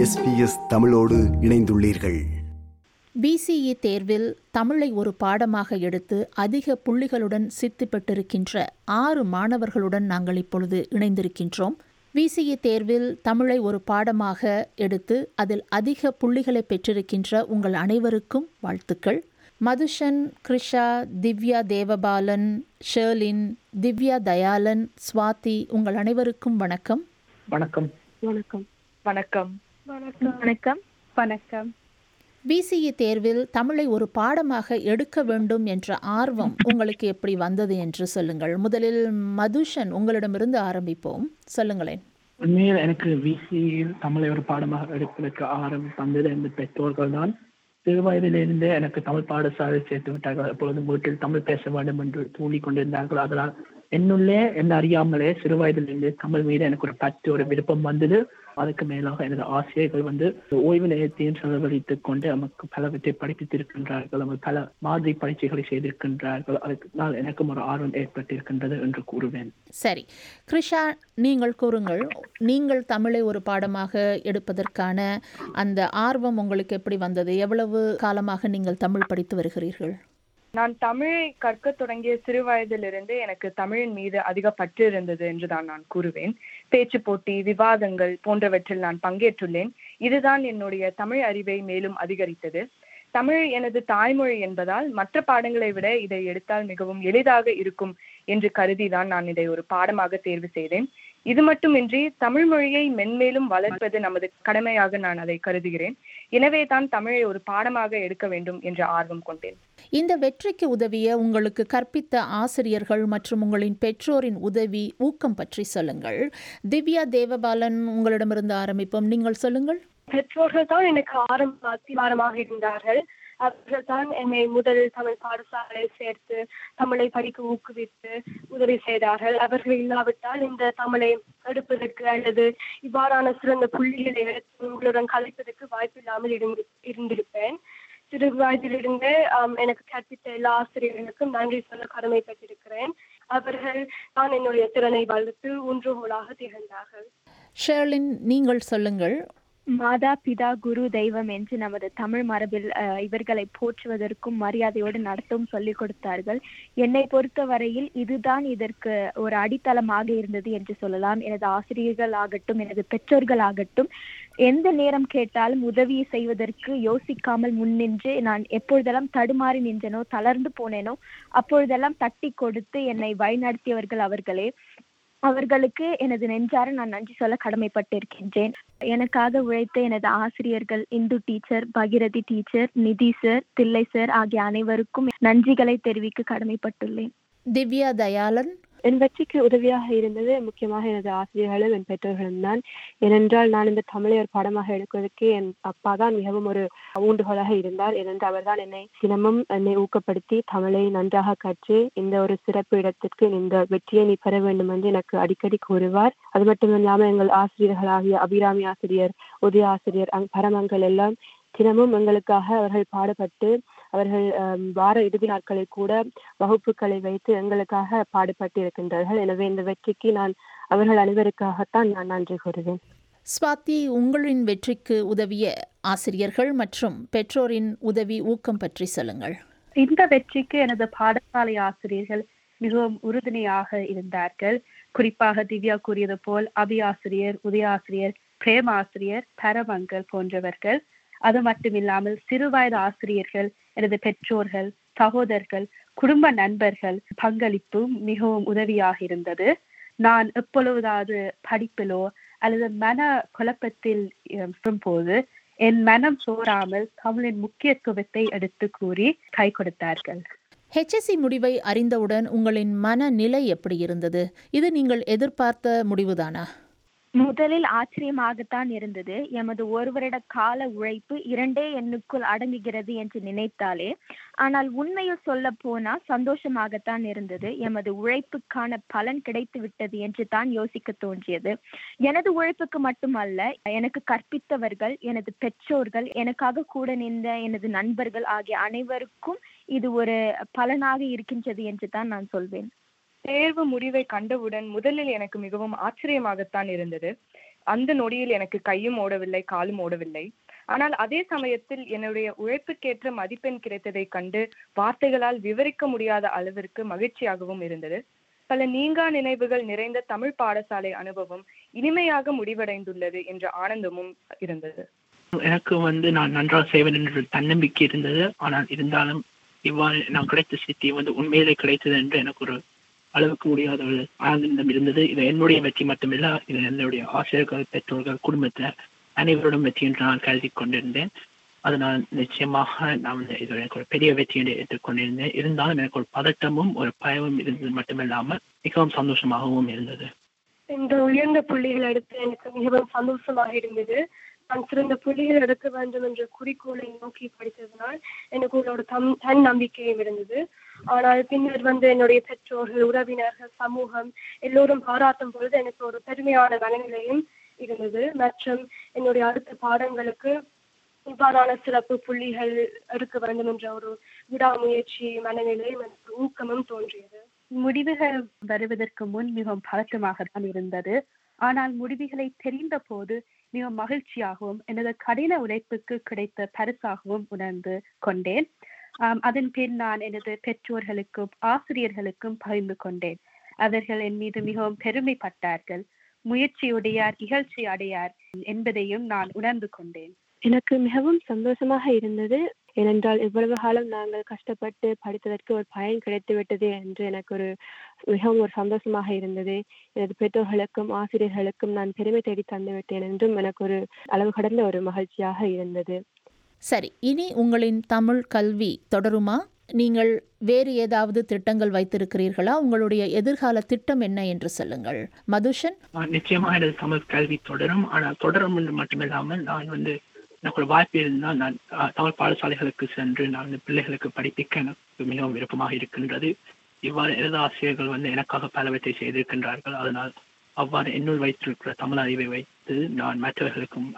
SBS தமிழோடு இணைந்துள்ளீர்கள். BCE தேர்வில் தமிழை ஒரு பாடமாக எடுத்து அதிக புள்ளிகளுடன் சித்தி பெற்றிருக்கின்ற ஆறு மாணவர்களுடன் நாங்கள் இப்பொழுது இணைந்திருக்கின்றோம். பிசிஇ தேர்வில் தமிழை ஒரு பாடமாக எடுத்து அதில் அதிக புள்ளிகளை பெற்றிருக்கின்ற உங்கள் அனைவருக்கும் வாழ்த்துக்கள். மதுஷன் கிருஷா திவ்யா தேவபாலன் ஷேர்லின் திவ்யா தயாலன் ஸ்வாதி உங்கள் அனைவருக்கும் வணக்கம். வணக்கம். வணக்கம். வணக்கம். வணக்கம். வணக்கம். வணக்கம். பிசிஇ தேர்வில் தமிழை ஒரு பாடமாக எடுக்க வேண்டும் என்ற ஆர்வம் உங்களுக்கு எப்படி வந்தது என்று சொல்லுங்கள். முதலில் மதுஷன் உங்களிடமிருந்து ஆரம்பிப்போம். சொல்லுங்களேன். உண்மையில் எனக்கு விசியில் தமிழை ஒரு பாடமாக எடுப்பதற்கு ஆரம்பம் தந்தது எந்த பெற்றோர்கள் தான் சிறு வயதிலிருந்தே எனக்கு தமிழ் பாடசாலை சேர்த்து விட்டார்கள் அப்பொழுது வீட்டில் தமிழ் பேச வேண்டும் என்று தூண்டிக் கொண்டிருந்தார்கள். அதனால் என்னுள்ளே என்ன அறியாமலே சிறு வயதிலிருந்து தமிழ் மீது எனக்கு ஒரு பற்று ஒரு விருப்பம் வந்தது. அதுக்கு மேலாக எனது ஆசிரியர்கள் வந்து ஓய்வு நேரத்தையும் செலவழித்துக் கொண்டு நமக்கு பலவற்றை படிப்பித்திருக்கின்றார்கள் நமக்கு பல மாதிரி பயிற்சிகளை செய்திருக்கின்றார்கள். அதனால் எனக்கும் ஒரு ஆர்வம் ஏற்பட்டிருக்கின்றது என்று கூறுவேன். சரி. கிருஷா நீங்கள் கூறுங்கள் நீங்கள் தமிழை ஒரு பாடமாக எடுப்பதற்கான அந்த ஆர்வம் உங்களுக்கு எப்படி வந்தது? எவ்வளவு காலமாக நீங்கள் தமிழ் படித்து வருகிறீர்கள்? நான் தமிழை கற்க தொடங்கிய சிறு வயதிலிருந்து எனக்கு தமிழின் மீது அதிக பற்று இருந்தது என்றுதான் நான் கூறுவேன். பேச்சு போட்டி விவாதங்கள் போன்றவற்றில் நான் பங்கேற்றுள்ளேன். இதுதான் என்னுடைய தமிழ் அறிவை மேலும் அதிகரித்தது. தமிழ் எனது தாய்மொழி என்பதால் மற்ற பாடங்களை விட இதை எடுத்தால் மிகவும் எளிதாக இருக்கும் என்று கருதிதான் நான் இதை ஒரு பாடமாக தேர்வு செய்தேன். இது மட்டுமின்றி தமிழ் மொழியை மென்மேலும் வளர்ப்பது நமது கடமையாக நான் அதை கருதுகிறேன். எனவே தான் தமிழை ஒரு பாடமாக எடுக்க வேண்டும் என்ற ஆர்வம் கொண்டேன். இந்த வெற்றிக்கு உதவிய உங்களுக்கு கற்பித்த ஆசிரியர்கள் மற்றும் உங்களின் பெற்றோரின் உதவி ஊக்கம் பற்றி சொல்லுங்கள். திவ்யா தேவபாலன் உங்களிடமிருந்து ஆரம்பிப்போம். நீங்கள் சொல்லுங்கள். பெற்றோர்கள் தான் எனக்கு ஆரம்ப அத்திவாரமாக இருந்தார்கள். அவர்கள் தான் என்னை முதல் தமிழ் பாடசாலை சேர்த்து தமிழை படிக்க ஊக்குவித்து உதவி செய்தார்கள். அவர்கள் இல்லாவிட்டால் இந்த தமிழை எடுப்பதற்கு அல்லது இவ்வாறான சிறந்த புள்ளிகளை எடுத்து உங்களுடன் கலைப்பதற்கு வாய்ப்பில்லாமல் இருந்து இருந்திருப்பேன். சிறு வயதிலிருந்து எனக்கு கற்பித்த எல்லா ஆசிரியர்களுக்கும் நன்றி சொல்ல கடமைப்பட்டிருக்கிறேன். அவர்கள் தான் என்னுடைய திறனை வளர்த்து ஒன்றுகோலாக திகழ்ந்தார்கள். ஷேர்லின் நீங்கள் சொல்லுங்கள். மாதா பிதா குரு தெய்வம் என்று நமது தமிழ் மரபில் இவர்களை போற்றுவதற்கும் மரியாதையோடு நடத்தவும் சொல்லிக் கொடுத்தார்கள். என்னை பொறுத்த வரையில் இதுதான் இதற்கு ஒரு அடித்தளமாக இருந்தது என்று சொல்லலாம். எனது ஆசிரியர்கள் ஆகட்டும் எனது பெற்றோர்கள் ஆகட்டும் எந்த நேரம் கேட்டாலும் உதவி செய்வதற்கு யோசிக்காமல் முன்னின்று நான் எப்பொழுதெல்லாம் தடுமாறி நின்றனோ தளர்ந்து போனேனோ அப்பொழுதெல்லாம் தட்டி கொடுத்து என்னை வழிநடத்தியவர்கள் அவர்களே. அவர்களுக்கு எனது நெஞ்சார நான் நன்றி சொல்ல கடமைப்பட்டிருக்கின்றேன். எனக்காக உழைத்த எனது ஆசிரியர்கள் Indu teacher Bhagirathi teacher Nidhi sir Thillai sir ஆகிய அனைவருக்கும் நன்றிகளை தெரிவிக்க கடமைப்பட்டுள்ளேன். திவ்யா தயாளன் என் வெற்றிக்கு உதவியாக இருந்தது முக்கியமாக எனது ஆசிரியர்களும் என் பெற்றோர்களும் தான். ஏனென்றால் நான் இந்த தமிழை ஒரு பாடமாக எடுப்பதற்கு என் அப்பா தான் மிகவும் ஒரு ஊண்டுகோலாக இருந்தார். ஏனென்றால் அவர்தான் என்னை தினமும் என்னை ஊக்கப்படுத்தி தமிழை நன்றாக கற்று இந்த ஒரு சிறப்பு இடத்திற்கு இந்த வெற்றியை நீ பெற வேண்டும் என்று எனக்கு அடிக்கடி கூறுவார். அது மட்டுமில்லாமல் எங்கள் ஆசிரியர்களாகிய அபிராமி ஆசிரியர் உதய ஆசிரியர் பரமங்கள் எல்லாம் தினமும் எங்களுக்காக அவர்கள் பாடுபட்டு அவர்கள் வார இறுதி நாட்களில் கூட வகுப்புகளை வைத்து எங்களுக்காக பாடுபட்டு இருக்கின்றார்கள் எனவே இந்த வெற்றிக்கு நான் அவர்கள் அனைவருக்காகத்தான் நான் நன்றி கூறுவேன். ஸ்வாதி உங்களின் வெற்றிக்கு உதவிய ஆசிரியர்கள் மற்றும் பெற்றோரின் உதவி ஊக்கம் பற்றி சொல்லுங்கள். இந்த வெற்றிக்கு எனது பாடசாலை ஆசிரியர்கள் மிகவும் உறுதுணையாக இருந்தார்கள். குறிப்பாக திவ்யா கூறியது போல் அபி ஆசிரியர் உதயாசிரியர் பிரேம ஆசிரியர் தரமங்கல் போன்றவர்கள். அது மட்டுமில்லாமல் சிறுவயது ஆசிரியர்கள் எனது பெற்றோர்கள் சகோதரர்கள் குடும்ப நண்பர்கள் பங்களிப்பு மிகவும் உதவியாக இருந்தது. நான் எப்பொழுதாவது படிப்பிலோ அல்லது மன குழப்பத்தில் போது என் மனம் சோறாமல் தமிழின் முக்கியத்துவத்தை எடுத்து கூறி கை கொடுத்தார்கள். ஹெச்எஸ்சி முடிவை அறிந்தவுடன் உங்களின் மனநிலை எப்படி இருந்தது? இது நீங்கள் எதிர்பார்த்த முடிவுதானா? முதலில் ஆச்சரியமாகத்தான் இருந்தது. எமது ஒரு வருட கால உழைப்பு இரண்டே எண்ணுக்குள் அடங்குகிறது என்று நினைத்தாலே ஆனால் உண்மையில் சொல்ல போனா சந்தோஷமாகத்தான் இருந்தது. எமது உழைப்புக்கான பலன் கிடைத்து விட்டது என்று தான் யோசிக்க தோன்றியது. எனது உழைப்புக்கு மட்டுமல்ல எனக்கு கற்பித்தவர்கள் எனது பெற்றோர்கள் எனக்காக கூட நின்ற எனது நண்பர்கள் ஆகிய அனைவருக்கும் இது ஒரு பலனாக இருக்கின்றது என்று தான் நான் சொல்வேன். தேர்வு முடிவை கண்டவுடன் முதலில் எனக்கு மிகவும் ஆச்சரியமாகத்தான் இருந்தது. அந்த நொடியில் எனக்கு கையும் ஓடவில்லை காலும் ஓடவில்லை. ஆனால் அதே சமயத்தில் என்னுடைய உழைப்புக்கேற்ற மதிப்பெண் கிடைத்ததை கண்டு வார்த்தைகளால் விவரிக்க முடியாத அளவிற்கு மகிழ்ச்சியாகவும் இருந்தது. பல நீங்கா நினைவுகள் நிறைந்த தமிழ் பாடசாலை அனுபவம் இனிமையாக முடிவடைந்துள்ளது என்ற ஆனந்தமும் இருந்தது. எனக்கு வந்து நான் நன்றாக செய்வேன் என்ற தன்னம்பிக்கை இருந்தது. ஆனால் இருந்தாலும் இவ்வாறு நான் கிடைத்த சித்தி வந்து உண்மையிலே கிடைத்தது என்று எனக்கு ஒரு அளவுக்கு முடியாத ஒரு ஆனந்தம் இருந்தது. இது என்னுடைய வெற்றி மட்டுமில்ல இது என்னுடைய ஆசிரியர்கள் பெற்றோர்கள் குடும்பத்தினர் அனைவருடன் வெற்றி என்று நான் கருதி கொண்டிருந்தேன். அதனால் நிச்சயமாக நான் வந்து இது எனக்கு ஒரு பெரிய வெற்றி என்று ஏற்றுக்கொண்டிருந்தேன் இருந்தாலும் எனக்கு ஒரு பதட்டமும் ஒரு பயமும் இருந்தது மட்டுமில்லாமல் மிகவும் சந்தோஷமாகவும் இருந்தது. இந்த உயர்ந்த புள்ளிகள் அடுத்து எனக்கு மிகவும் சந்தோஷமாக இருந்தது. நான் சிறந்த புள்ளிகள் எடுக்க வேண்டும் என்ற குறிக்கோளை நோக்கி படித்ததனால் எனக்கு உங்களோட தம் தன் நம்பிக்கையும் இருந்தது. ஆனால் பின்னர் வந்து என்னுடைய பெற்றோர்கள் உறவினர்கள் சமூகம் எல்லோரும் பாராட்டும் பொழுது எனக்கு ஒரு பெருமையான மனநிலையும் இருந்தது. மற்றும் என்னுடைய அடுத்த பாடங்களுக்கு இவ்வாறான சிறப்பு புள்ளிகள் எடுக்க வேண்டும் என்ற ஒரு விடாமுயற்சி மனநிலையும் மற்றும் ஊக்கமும் தோன்றியது. முடிவுகள் வருவதற்கு முன் மிகவும் பதட்டமாக தான் இருந்தது. ஆனால் முடிவுகளை தெரிந்த போது மிக மகிழ்ச்சியாகவும் எனது கடின உழைப்புக்கு கிடைத்த பரிசாகவும் உணர்ந்து கொண்டேன். அதன் பின் நான் எனது பெற்றோர்களுக்கும் ஆசிரியர்களுக்கும் பகிர்ந்து கொண்டேன். அவர்கள் என் மீது மிகவும் பெருமைப்பட்டார்கள். முயற்சியுடையார் இகழ்ச்சி அடையார் என்பதையும் நான் உணர்ந்து கொண்டேன். எனக்கு மிகவும் சந்தோஷமாக இருந்தது. ஏனென்றால் இவ்வளவு காலம் நாங்கள் கஷ்டப்பட்டு படித்ததற்கு ஒரு பயன் கிடைத்து விட்டது என்று எனக்கு ஒரு மிகவும் ஒரு சந்தோஷமாக இருந்தது. எனது பெற்றோர்களுக்கும் ஆசிரியர்களுக்கும் நான் பெருமை தேடி தந்து விட்டேன் என்றும் எனக்கு ஒரு அளவு கடந்த ஒரு மகிழ்ச்சியாக இருந்தது. சரி இனி உங்களின் தமிழ் கல்வி தொடருமா? நீங்கள் வேறு ஏதாவது திட்டங்கள் வைத்திருக்கிறீர்களா? உங்களுடைய எதிர்கால திட்டம் என்ன என்று சொல்லுங்கள். மதுஷன்? ஆஹ் நிச்சயமாக எனது தமிழ் கல்வி தொடரும். ஆனால் தொடரும் என்று மட்டுமில்லாமல் நான் வந்து எனக்கு ஒரு வாய்ப்பு இருந்தால் நான் தமிழ் பாடசாலைகளுக்கு சென்று நான் இந்த பிள்ளைகளுக்கு படிப்பிக்க எனக்கு மிகவும் விருப்பமாக இருக்கின்றது. இவ்வாறு எழுத ஆசிரியர்கள் வந்து எனக்காக பலவற்றை செய்திருக்கின்றார்கள். அதனால் அவ்வாறு என்னுள் வைத்திருக்கிற தமிழ் அறிவை வைத்து நான் மற்றவர்களுக்கும்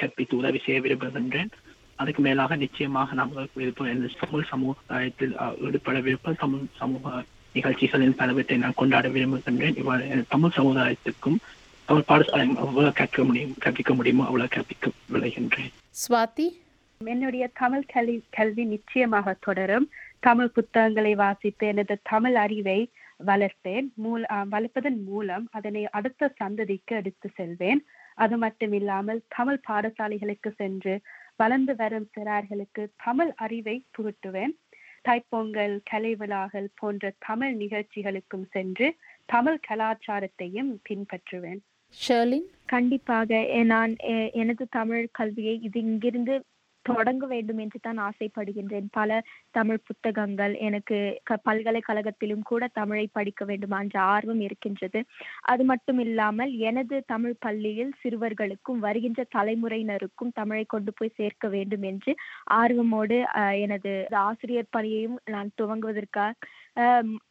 கற்பித்து உதவி செய்ய விரும்புகின்றேன். அதுக்கு மேலாக நிச்சயமாக நாங்கள் விருப்பம் எனது தமிழ் சமூகத்தில் அஹ், ஈடுபட விருப்பம் தமிழ் சமூக நிகழ்ச்சிகளின் பலவற்றை நான் கொண்டாட விரும்புகின்றேன். இவ்வாறு தமிழ் சமுதாயத்துக்கும் தமிழ் பாடசாலை எவ்வளவு கற்க முடியும் கற்பிக்க முடியுமோ அவ்வளவு கற்பிக்க விளைகின்றேன் ஸ்வாதி என்னுடைய தமிழ் கல்வி கல்வி நிச்சயமாக தொடரும். தமிழ் புத்தகங்களை வாசித்து எனது தமிழ் அறிவை வளர்ப்பேன். மூல வளர்ப்பதன் மூலம் அதனை அடுத்த சந்ததிக்கு எடுத்து செல்வேன். அது மட்டும் இல்லாமல் தமிழ் பாடசாலைகளுக்கு சென்று வளர்ந்து வரும் சிறார்களுக்கு தமிழ் அறிவை புகட்டுவேன். தைப்பொங்கல் கலை விழாக்கள் போன்ற தமிழ் நிகழ்ச்சிகளுக்கும் சென்று தமிழ் கலாச்சாரத்தையும் பின்பற்றுவேன். ஷர்லின் கண்டிப்பாக. நான் எனது தமிழ் கல்வியை இது இங்கிருந்து தொடங்க வேண்டும் என்று தான் ஆசைப்படுகின்றேன். பல தமிழ் புத்தகங்கள் எனக்கு க- பல்கலைக்கழகத்திலும் கூட தமிழை படிக்க வேண்டுமா என்ற ஆர்வம் இருக்கின்றது. அது மட்டும் இல்லாமல் எனது தமிழ் பள்ளியில் சிறுவர்களுக்கும் வருகின்ற தலைமுறையினருக்கும் தமிழை கொண்டு போய் சேர்க்க வேண்டும் என்று ஆர்வமோடு எனது ஆசிரியர் பணியையும் நான் துவங்குவதற்காக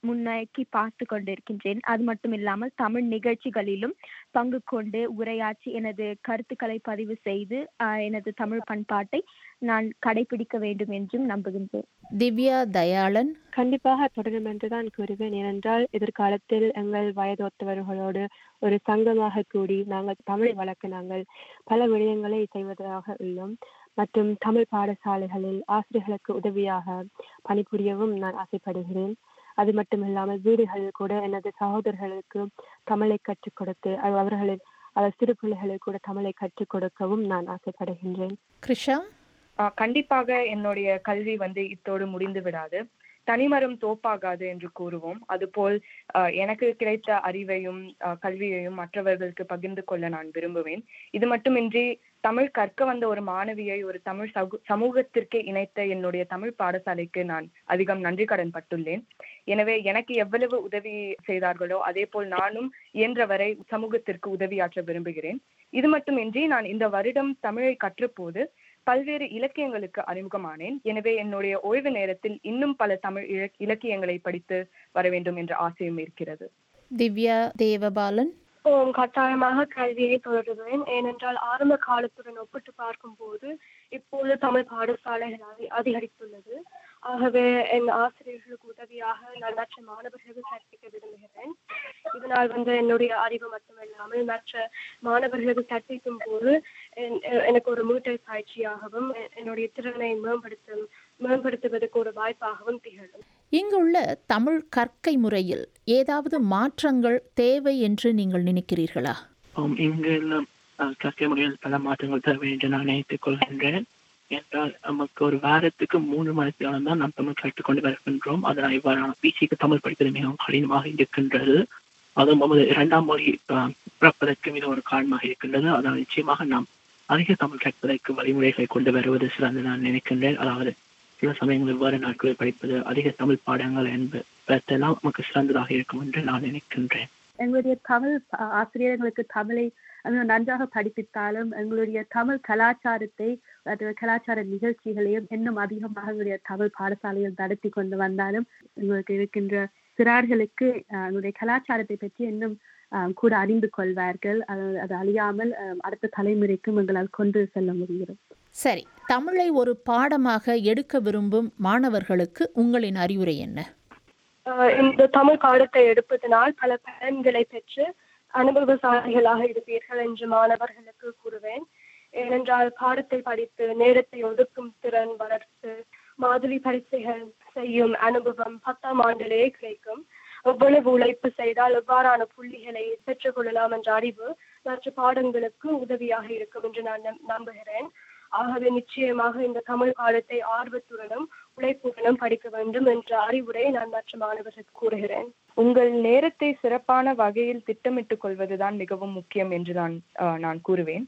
முன்னோக்கி பார்த்து கொண்டிருக்கின்றேன். அது மட்டும் இல்லாமல் தமிழ் நிகழ்ச்சிகளிலும் பங்கு கொண்டு உரையாற்றி எனது கருத்துக்களை பதிவு செய்து எனது தமிழ் பண்பாட்டை நான் கடைபிடிக்க வேண்டும் என்றும் நம்புகின்றேன். திவ்யா தயாளன். கண்டிப்பாக தொடரும் என்று தான் கூறுவேன். ஏனென்றால் எதிர்காலத்தில் எங்கள் வயதொத்தவர்களோடு ஒரு சங்கமாக கூடி நாங்கள் தமிழை வளர்க்க நாங்கள் பல விடயங்களை செய்வதாக உள்ளோம். மற்றும் தமிழ் பாடசாலைகளில் ஆசிரியர்களுக்கு உதவியாக பணிபுரியவும் நான் ஆசைப்படுகிறேன். அது மட்டும் இல்லாமல் வீடுகளில் கூட எனது சகோதரர்களுக்கு தமிழை கற்றுக் கொடுத்து அவர்களின் அவர் சிறு பிள்ளைகளுக்கு கூட தமிழை கற்றுக் கொடுக்கவும் நான் ஆசைப்படுகின்றேன். கிருஷா கண்டிப்பாக என்னுடைய கல்வி வந்து இத்தோடு முடிந்து விடாது. தனிமரம் தோப்பாகாது என்று கூறுவோம். அதுபோல் எனக்கு கிடைத்த அறிவையும் கல்வியையும் மற்றவர்களுக்கு பகிர்ந்து கொள்ள நான் விரும்புவேன். இது மட்டுமின்றி தமிழ் கற்க வந்த ஒரு மாணவியை ஒரு தமிழ் சகு சமூகத்திற்கே இணைத்த என்னுடைய தமிழ் பாடசாலைக்கு நான் அதிகம் நன்றி கடன் பட்டுள்ளேன். எனவே எனக்கு எவ்வளவு உதவி செய்தார்களோ அதே போல் நானும் இயன்றவரை சமூகத்திற்கு உதவியாற்ற விரும்புகிறேன். இது மட்டுமின்றி நான் இந்த வருடம் தமிழை கற்றபோது பல்வேறு இலக்கியங்களுக்கு அறிமுகமானேன். எனவே என்னுடைய ஓய்வு நேரத்தில் இன்னும் பல தமிழ் இலக்- இலக்கியங்களை படித்து வர வேண்டும் என்ற ஆசையும் இருக்கிறது. திவ்யா தேவபாலன். ஓம் கட்டாயமாக கல்வியை தொடருவேன் ஏனென்றால் ஆரம்ப காலத்துடன் ஒப்பிட்டு பார்க்கும்போது இப்போது தமிழ் பாடசாலைகள் அதி- அதிகரித்துள்ளது. ஆகவே என் ஆசிரியர்களுக்கு உதவியாக நான் மற்ற மாணவர்களுக்கு கற்பிக்க விரும்புகிறேன். இதனால் வந்து என்னுடைய அறிவு மட்டுமில்லாமல் மற்ற மாணவர்களுக்கு கற்பிக்கும் போது என்- எனக்கு ஒரு மூட்டை பயிற்சியாகவும் என்னுடைய திறனை மேம்படுத்தும் மேம்படுத்துவதற்கு ஒரு வாய்ப்பாகவும் திகழும். இங்குள்ள தமிழ் கற்கை முறையில் ஏதாவது மாற்றங்கள் தேவை என்று நீங்கள் நினைக்கிறீர்களா? இங்குள்ள கற்கை முறையில் பல மாற்றங்கள் தேவை என்று நான் நினைத்துக் கொள்கின்றேன். என்றால் நமக்கு ஒரு வாரத்துக்கு மூன்று மணி தான் நாம் தமிழ் கற்றுக்கொண்டு வருகின்றோம். அதனால் இவ்வாறான பிசிக்கு தமிழ் படிப்பது மிகவும் கடினமாக இருக்கின்றது. அதுவும் நமது இரண்டாம் மொழி அஹ், பிறப்பதற்கும் இது ஒரு காரணமாக இருக்கின்றது. அதனால் நிச்சயமாக நாம் அதிக தமிழ் கற்பதற்கு வழிமுறைகளை கொண்டு வருவது சிறந்து நான் நினைக்கின்றேன். அதாவது சில சமயங்கள் இவ்வாறு நாட்களில் படிப்பது அதிக தமிழ் பாடங்கள் என்பதெல்லாம் நமக்கு சிறந்ததாக இருக்கும் என்று நான் நினைக்கின்றேன். எங்களுடைய தமிழ் ஆசிரியர்களுக்கு தமிழை நன்றாக படிப்பித்தாலும் எங்களுடைய தமிழ் கலாச்சாரத்தை அது கலாச்சார நிகழ்ச்சிகளையும் இன்னும் அதிகமாக எங்களுடைய தமிழ் பாடசாலையில் நடத்தி கொண்டு வந்தாலும் எங்களுக்கு இருக்கின்ற சிறார்களுக்கு எங்களுடைய கலாச்சாரத்தை பற்றி இன்னும் கூட அறிந்து கொள்வார்கள். அது அது அழியாமல் அடுத்த தலைமுறைக்கும் எங்களால் கொண்டு செல்ல முடியும் சரி. தமிழை ஒரு பாடமாக எடுக்க விரும்பும் மாணவர்களுக்கு உங்களின் அறிவுரை என்ன? ஆஹ் இந்த தமிழ் பாடத்தை எடுப்பதனால் பல பலன்களை பெற்று அனுபவசாலிகளாக இருப்பீர்கள் என்று மாணவர்களுக்கு கூறுவேன். ஏனென்றால் பாடத்தை படித்து நேரத்தை ஒதுக்கும் திறன் வளர்த்து மாதிரி பரீட்சைகள் செய்யும் அனுபவம் பத்தாம் ஆண்டிலேயே கிடைக்கும். எவ்வளவு உழைப்பு செய்தால் எவ்வாறான புள்ளிகளை பெற்றுக் கொள்ளலாம் என்ற அறிவு மற்ற பாடங்களுக்கு உதவியாக இருக்கும் என்று நான் நம்- நம்புகிறேன். ஆகவே நிச்சயமாக இந்த தமிழ் பாடத்தை ஆர்வத்துடனும் உழைப்புடனும் படிக்க வேண்டும் என்ற அறிவுரை நான் மற்ற மாணவர்களுக்கு கூறுகிறேன். உங்கள் நேரத்தை சிறப்பான வகையில் திட்டமிட்டுக் கொள்வதுதான் மிகவும் முக்கியம் என்று நான் நான் கூறுவேன்.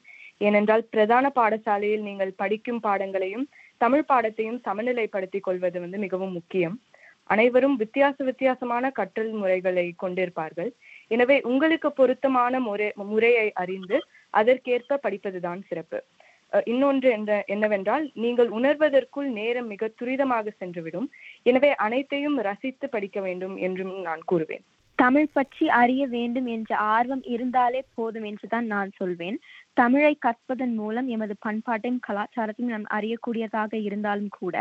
ஏனென்றால் பிரதான பாடசாலையில் நீங்கள் படிக்கும் பாடங்களையும் தமிழ் பாடத்தையும் சமநிலைப்படுத்திக் கொள்வது வந்து மிகவும் முக்கியம். அனைவரும் வித்தியாச வித்தியாசமான கற்றல் முறைகளை கொண்டிருப்பார்கள். எனவே உங்களுக்கு பொருத்தமான முறை முறையை அறிந்து அதற்கேற்ப படிப்பதுதான் சிறப்பு. இன்னொன்று என்ற என்னவென்றால் நீங்கள் உணர்வதற்குள் நேரம் மிக துரிதமாக சென்றுவிடும். எனவே அனைத்தையும் ரசித்து படிக்க வேண்டும் என்றும் நான் கூறுவேன். தமிழ் பற்றி அறிய வேண்டும் என்ற ஆர்வம் இருந்தாலே போதும் என்றுதான் நான் சொல்வேன். தமிழை கற்பதன் மூலம் எமது பண்பாட்டையும் கலாச்சாரத்தையும் நாம் அறியக்கூடியதாக இருந்தாலும் கூட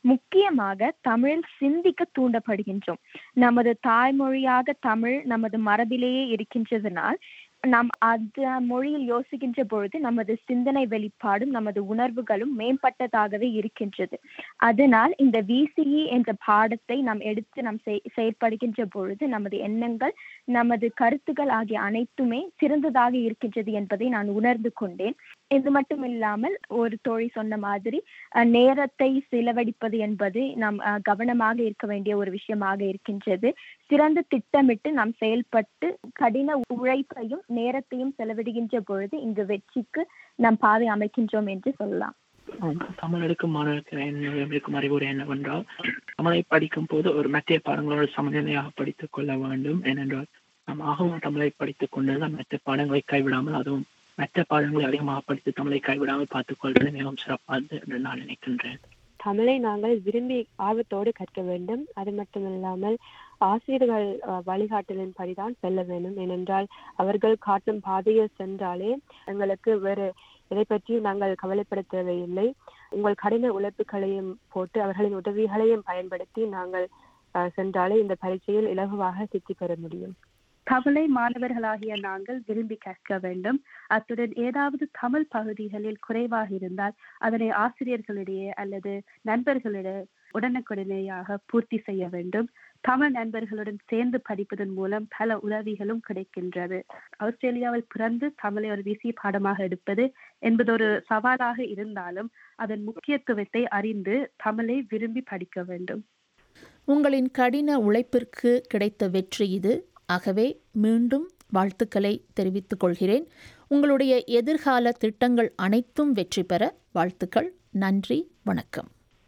முக்கியமாக தமிழில் சிந்திக்க தூண்டப்படுகின்றோம். நமது தாய்மொழியாக தமிழ் நமது மரபிலேயே இருக்கின்றதனால் நாம் அந்த மொழியில் யோசிக்கின்ற பொழுது நமது சிந்தனை வெளிப்பாடும் நமது உணர்வுகளும் மேம்பட்டதாகவே இருக்கின்றது. அதனால் இந்த விசிஇ என்ற பாடத்தை நாம் எடுத்து நாம் செய்- செயற்படுகின்ற பொழுது நமது எண்ணங்கள் நமது கருத்துக்கள் ஆகிய அனைத்துமே சிறந்ததாக இருக்கின்றது என்பதை நான் உணர்ந்து கொண்டேன். இது மட்டும் இல்லாமல் ஒரு தோழி சொன்ன மாதிரி அஹ், நேரத்தை செலவழிப்பது என்பது நாம் அஹ், கவனமாக இருக்க வேண்டிய ஒரு விஷயமாக இருக்கின்றது. சிறந்த திட்டமிட்டு நாம் செயல்பட்டு கடின உழைப்பையும் நேரத்தையும் செலவிடுகின்ற பொழுது இங்கு வெற்றிக்கு நாம் பாதை அமைக்கின்றோம் என்று சொல்லலாம். தமிழ் எடுக்கும் மாணவருக்கு என்ன இருக்கும் அறிவுரை என்னவென்றால் தமிழை படிக்கும் போது ஒரு மத்திய பாடங்களோடு சமநிலையாக படித்துக் கொள்ள வேண்டும். ஏனென்றால் நாம் ஆகவும் தமிழை படித்துக் கொண்டு மற்ற பாடங்களை கைவிடாமல் அதுவும் மற்ற பாடங்களை அதிகமாக படித்து தமிழை கைவிடாமல் பார்த்துக் கொள்வது மிகவும் சிறப்பானது என்று நான் நினைக்கின்றேன். தமிழை நாங்கள் விரும்பி ஆர்வத்தோடு கற்க வேண்டும். அது மட்டுமில்லாமல் ஆசிரியர்கள் வழிகாட்டலின் படிதான் செல்ல வேண்டும். ஏனென்றால் அவர்கள் காட்டும் பாதையில் சென்றாலே எங்களுக்கு வேறு இதை பற்றி நாங்கள் கவலைப்பட தேவையில்லை உங்கள் கடின உழைப்புகளையும் போட்டு அவர்களின் உதவிகளையும் பயன்படுத்தி நாங்கள் அஹ், சென்றாலே இந்த பரீட்சையில் இலகுவாக சித்தி பெற முடியும். தமிழை மாணவர்களாகிய நாங்கள் விரும்பி கேட்க வேண்டும். அத்துடன் ஏதாவது தமிழ் பகுதிகளில் குறைவாக இருந்தால் அதனை ஆசிரியர்களிடையே அல்லது நண்பர்களிடையே உடனுக்குடனேயாக பூர்த்தி செய்ய வேண்டும். தமிழ் நண்பர்களுடன் சேர்ந்து படிப்பதன் மூலம் பல உதவிகளும் கிடைக்கின்றது. ஆஸ்திரேலியாவில் பிறந்து தமிழை ஒரு விசி பாடமாக எடுப்பது என்பது ஒரு சவாலாக இருந்தாலும் அதன் முக்கியத்துவத்தை அறிந்து தமிழை விரும்பி படிக்க வேண்டும். உங்களின் கடின உழைப்பிற்கு கிடைத்த வெற்றி இது. ஆகவே மீண்டும் வாழ்த்துக்களை தெரிவித்துக் கொள்கிறேன். உங்களுடைய எதிர்கால திட்டங்கள் அனைத்தும் வெற்றி பெற வாழ்த்துக்கள். நன்றி. வணக்கம்.